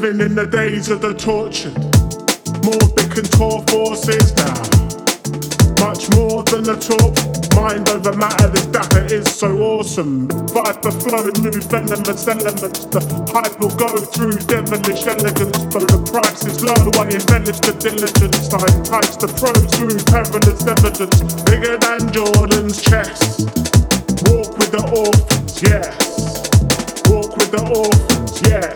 Living in the days of the tortured. More big and forces now. Much more than the talk. Mind over matter, this data is so awesome. Vibe the flow, new venomous elements. The hype will go through devilish elegance. But the price is low, I embellish the diligence. I entice the pros through perilous evidence. Bigger than Jordan's chest. Walk with the orphans, yes. Walk with the orphans, yes.